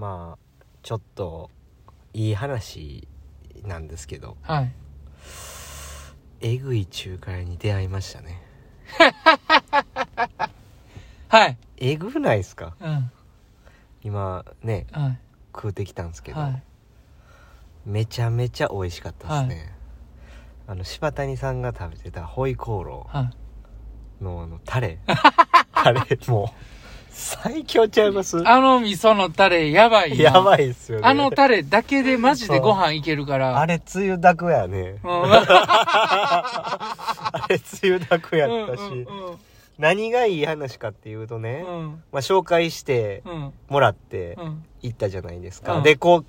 まあちょっといい話なんですけどはい。えぐい中華屋に出会いましたね はい。えぐないですか？うん。今ねはい。食うてきたんですけど、はい。めちゃめちゃ美味しかったですね、あの柴谷さんが食べてたホイコーロはい。ーのあのタレ あれもう最強ちゃいます？あの味噌のタレ、やばいな。やばいっすよねあのタレだけでマジでご飯いけるから。あれつゆだくやねうん。あれつゆだくやったし、うん何がいい話かっていうとね、うんうん。まあ、紹介してうん。もらってうん。行ったじゃないですか、うんでこう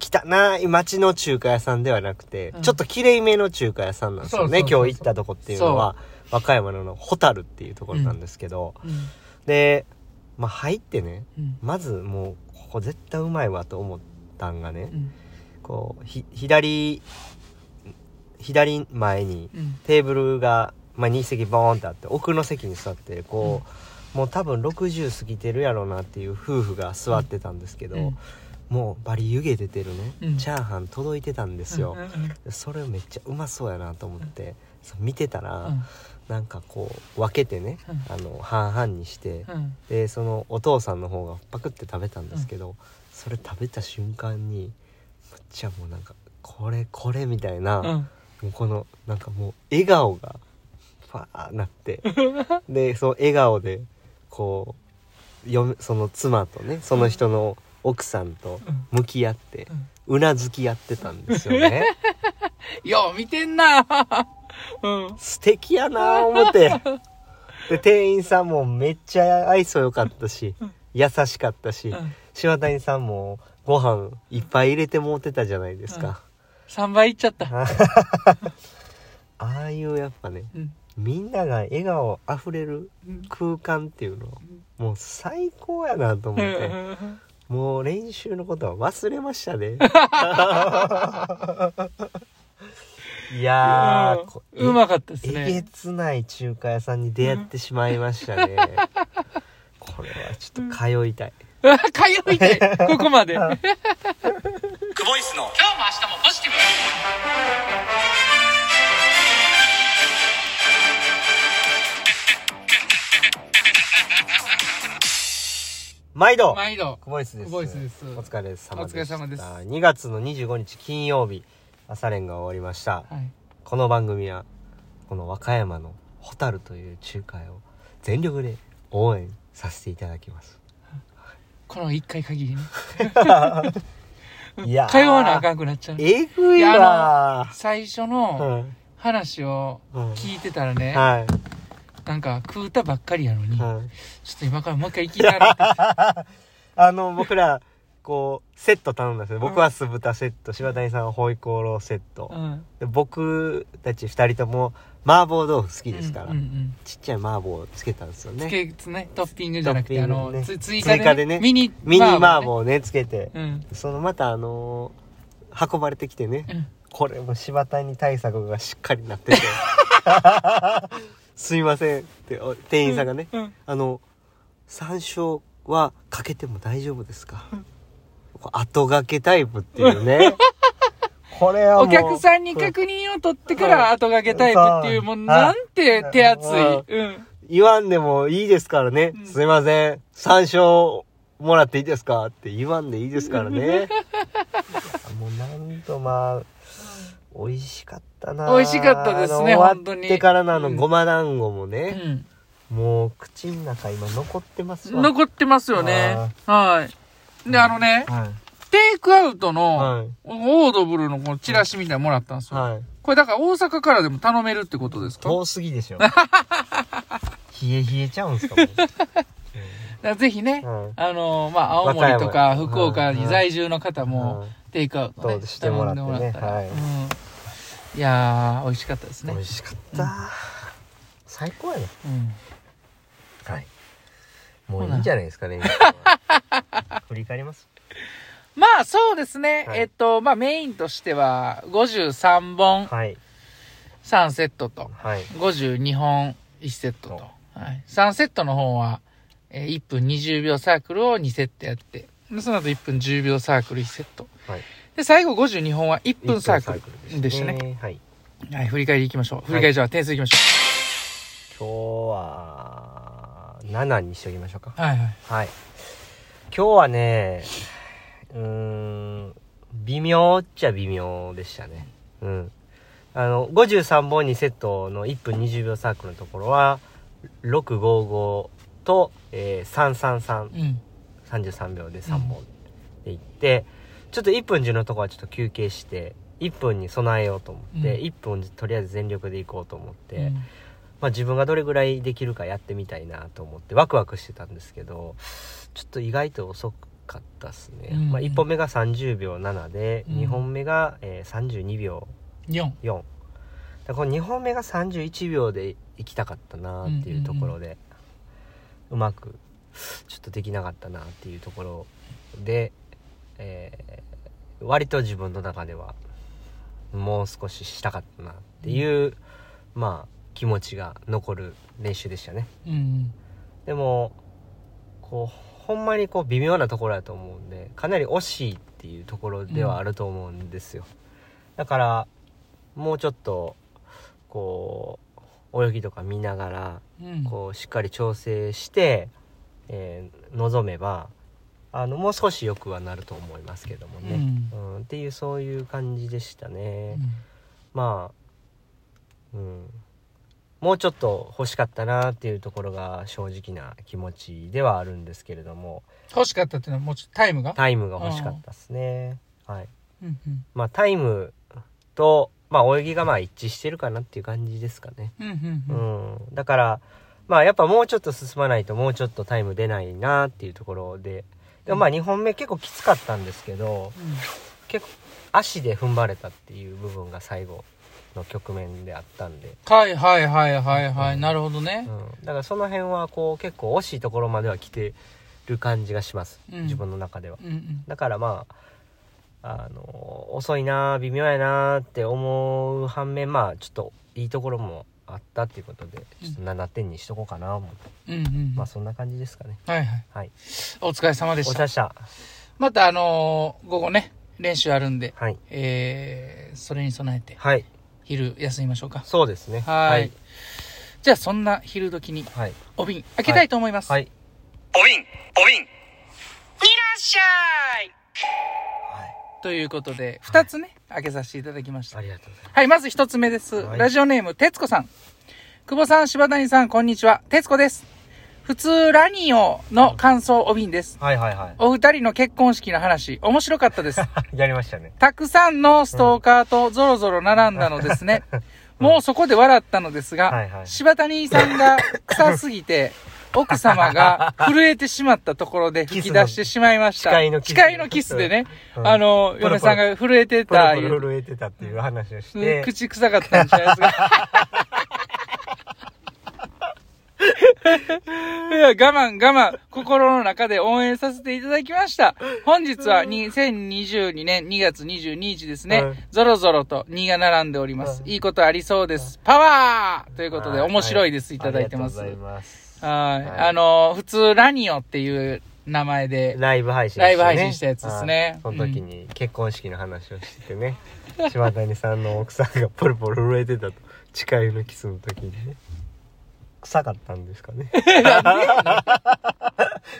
汚い町の中華屋さんではなくて、うんちょっと綺麗めの中華屋さんなんですよねそうそうそうそう今日行ったとこっていうのは和歌山のホタルっていうところなんですけど、うん。で、まあ、入ってねうん。まずもうここ絶対うまいわと思ったんがね、うん。こうひ左左前にうん。テーブルが、まあ、2席ボーンってあって奥の席に座ってこう、もう多分60過ぎてるやろうなっていう夫婦が座ってたんですけど、うん。もうバリ湯気出てるね、うん。チャーハン届いてたんですよ。うん、うんでそれめっちゃうまそうやなと思って、見てたら、うんなんかこう分けてね、うん。あの半々にして、うん。でそのお父さんの方がパクって食べたんですけど、それ食べた瞬間にむっちゃもうなんかこれこれみたいな、うん。もうこのなんかもう笑顔がファーなって でその笑顔でこう嫁その妻とねその人の奥さんと向き合ってうなずき合ってたんですよね。よう見てんなうん。素敵やなぁ思って。で店員さんもめっちゃ愛想良かったし優しかったしうん。柴谷さんもご飯いっぱい入れてもうてたじゃないですか、3倍いっちゃった。ああいうやっぱねうん。みんなが笑顔あふれる空間っていうのもう最高やなと思って。もう練習のことは忘れましたね いやーこうまかったですえげね。つない中華屋さんに出会ってしまいましたね これはちょっと通いたい通いたい。ここまで。今日もクボイスの明日もポジティブ。毎度毎度。クボイスですクボイスですお疲れ様でしたお疲れ様です2月の25日金曜日朝練が終わりましたはい。この番組はこの和歌山のホタルという中華屋を全力で応援させていただきますこの一回限りね。いやー通わなあかんくなっちゃう。えぐいわ最初ーの話をうん聞いてたらね、はいなんか食うたばっかりやのに、ちょはいっと今からもう一回行きたいな。あの僕らこうセット頼んだんですよ。僕は酢豚セット柴谷さんはホイコーローセット。うん。で僕たち2人とも麻婆豆腐好きですから、うんうんうんちっちゃい麻婆をつけたんですよね。つけつね、トッピングじゃなくて、あの、トッピングね。つ追加で,、追加でね。ミニミニ麻ね。婆ねつけて。うん。そのまたあのー運ばれてきてね、うん。これも柴谷対策がしっかりなってて。すいませんってお店員さんがね、うん。あの山椒はかけても大丈夫ですか、こう後がけタイプっていうね。これはお客さんに確認を取ってから後掛けタイプっていう、もうはい。なんて手厚はいい。うん。言わんでもいいですからね、うん。すいません。山椒もらっていいですかって言わんでいいですからね。もうなんとまあ美味しかったな。美味しかったですね本当に。終わってからのあのうん。ごま団子もうね、ん。もう口の中今残ってますわ。残ってますよね。はい。で、あのね、はテイクアウトいの、はい。オードブルのこのチラシみたいなのもらったんですよ。はい。これだから大阪からでも頼めるってことですか？遠すぎでしょ。冷え冷えちゃうんすか ぜひね、はいあのまあ、青森とか福岡に在住の方も、はいテイクアウトしてもらってね。らったら。はい。うん。いやー、美味しかったですね。美。味しかった、最高やね。うん。はい。もういいんじゃないですかね 振り返ります。まあ、そうですね。はい。えっと、まあ、メインとしては、53本。はい。3セットと、はい。52本1セットと。はい、3セットの方は、えー1分20秒サークルを2セットやって、でその後1分10秒サークル1セット。はい。で、最後52本は1分サークル1でしたね。はい。はい、振り返りいきましょう。振り返りじゃあ点数いきましょ今日は7にしておきましょうか。う。はいはい。はい今日はねうーん微妙っちゃ微妙でしたね。うん。あの53本2セットの1分20秒サークルのところは655と、えー、333うん。33秒で3本でいって、ちょっと1分10のとこはちょっと休憩して1分に備えようと思って、うん。1分とりあえず全力でいこうと思って、うんまあ、自分がどれぐらいできるかやってみたいなと思ってワクワクしてたんですけどちょっと意外と遅かったですね、うんまあ、1本目が30秒7で、うん。2本目が、えー32秒。4。4だこの2本目が31秒で行きたかったなっていうところで、うまくちょっとできなかったなっていうところで、えー割と自分の中ではもう少ししたかったなっていう、まあ気持ちが残る練習でしたね。うん。でもこうほんまにこう微妙なところだと思うんでかなり惜しいっていうところではあると思うんですよ、だからもうちょっとこう泳ぎとか見ながらうん。こうしっかり調整して、えー臨めばあのもう少し良くはなると思いますけどもね、うん。っていうそういう感じでしたね、まあうんもうちょっと欲しかったなっていうところが正直な気持ちではあるんですけれども。欲しかったっていうのはもうちょっとタイムが？タイムが欲しかったですね。はいうんうん。まあタイムと、まあ、泳ぎがまあ一致してるかなっていう感じですかね。うんうんううん。んだからまあやっぱもうちょっと進まないともうちょっとタイム出ないなっていうところで。でもまあ2本目結構きつかったんですけど結構足で踏ん張れたっていう部分が最後の局面であったんで、はいはいはいはいはい。うん。なるほどね。う。ん、だからその辺はこう結構惜しいところまでは来てる感じがします、うん。自分の中では。うんうん。だからまああの遅いな微妙やなって思う反面まあちょっといいところもあったっていうことでちょっと7点にしとこうかな思って、うんうん。まあそんな感じですかね。はいはい。はい。お疲れ様でした。お茶した。またあのー午後ね、練習あるんで、はい。えー、それに備えて、はい昼休みましょうか。そうですねはいじゃあそんな昼時に、はいお瓶開けたいと思います。はいお瓶お瓶いらっしゃいということで、二つね、開けさせていただきました。ありがとうございますはい、まず一つ目です。はいラジオネーム、てつこさん。久保さん、柴谷さん、こんにちは。てつこです。普通ラニオの感想お瓶です。はいはいはい。お二人の結婚式の話、面白かったです。やりましたね。たくさんのストーカーとゾロゾロ並んだのですね。もうそこで笑ったのですが、はいはい。柴谷さんが臭すぎて、奥様が震えてしまったところで 吹き出してしまいました。誓いのキス。誓いのキスでね、うん。あの、嫁さんが震えてプロたプロ震えてたっていう話をして、口臭かったんちゃいますかいや、我慢我慢、心の中で応援させていただきました。本日は2022年2月22日ですね。うん。ゾロゾロと2が並んでおります。うん。いいことありそうです。パワーということで、はい。面白いです。いただいてます。ありがとうございます。はい。はい。あの、普通、ラニオっていう名前で、ライブ配信ライブ配信したやつですね。はい。その時に結婚式の話をしててね、島谷さんの奥さんがポロポロ震えてたと。誓いのキスの時にね臭かったんですかね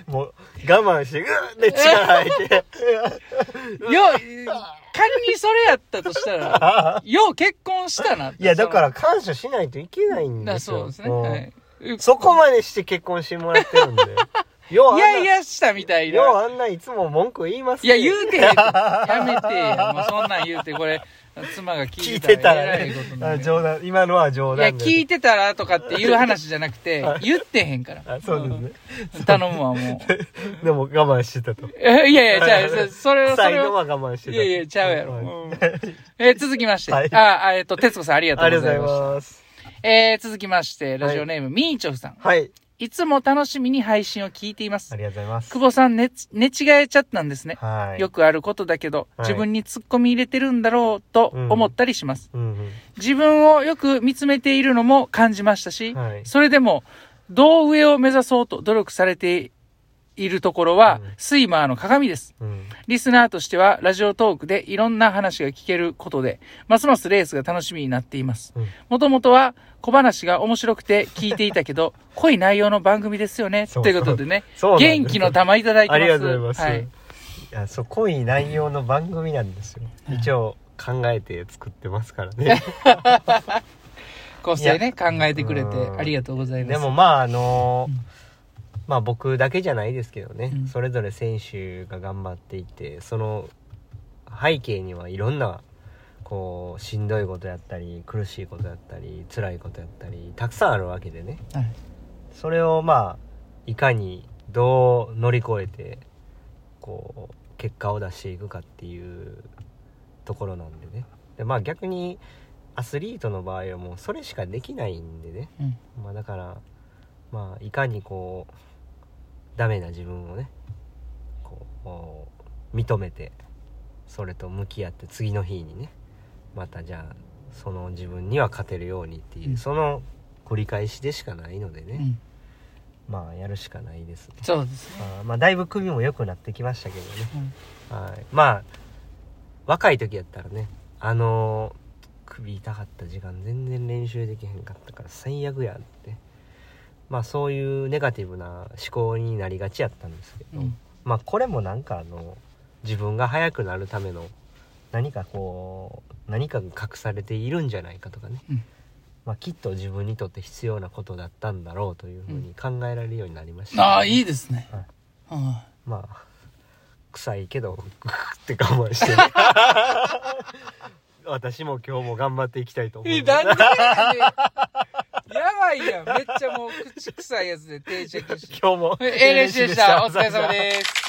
もう我慢してグーって力入ってよ、仮にそれやったとしたら、よう結婚したなって。いやだから感謝しないといけないんだですよそうですね。んはい。そこまでして結婚してもらってるんで よういやいやしたみたいな。ようあんないつも文句言いますいや、ね言うて。やめてや。もうそんなん言うて、これ、妻が聞聞いいてたらえらいことにな冗談今のは冗いや、談で聞いてたらとかっていう話じゃなくて はい、言ってへんから。あそうですね 頼むわ、もう。でも我慢してたとえいやいや、じゃあ、そそれを、それを。臭いのは我慢してたいやいや、ちゃうやろ。はいうんえー続きまして。はいあ、あえっと、徹子さんありがとあうございりがとうございまますす。えー続きまして、ラジオネーム、みーちょふさん。はいいつも楽しみに配信を聞いていますあ。りがとうございます久保さん寝つ、寝違えちゃったんですね。はいよくあることだけど、はい自分に突っ込み入れてるんだろうと思ったりします。うんうん自分をよく見つめているのも感じましたし、はいそれでも、どう上を目指そうと努力されているところはうん、スイマーの鏡です。うんリスナーとしては、ラジオトークでいろんな話が聞けることで、ますますレースが楽しみになっていますうん。もともとは、小話が面白くて聞いていたけど、濃い内容の番組ですよね。ということでね、です元気の玉いただいてます。ありがとうございます、はいい、。やそう濃い内容の番組なんですよ一応考えて作ってますからね 構成ね、考えてくれてうんありがとうございます。でもまああのうんまあ僕だけじゃないですけどね、うん。それぞれ選手が頑張っていてその背景にはいろんなこうしんどいことやったり苦しいことやったり辛いことやったりたくさんあるわけでね。はい。それをまあいかにどう乗り越えてこう結果を出していくかっていうところなんでね。でまあ逆にアスリートの場合はもうそれしかできないんでね、うん。まあ、だからまあいかにこうダメな自分をねこう認めてそれと向き合って次の日にねまたじゃあその自分には勝てるようにっていう、うん。その繰り返しでしかないのでね、うん。まあやるしかないですね。そうですまあだいぶ首も良くなってきましたけどね、うん。はい、まあ若い時やったらねあのー首痛かった時間全然練習できへんかったから最悪やってまあそういうネガティブな思考になりがちやったんですけど、うん。まあこれもなんかあの自分が速くなるための何かこう何かが隠されているんじゃないかとかね、うん。まあ、きっと自分にとって必要なことだったんだろうというふうに考えられるようになりました、ああ、いいですね。はい。はまあ臭いけどグーって我慢して 私も今日も頑張っていきたいと思い。いますやばいやん。めっちゃもう口臭いやつで定着して。今日もええ練習でした。お疲れ様です。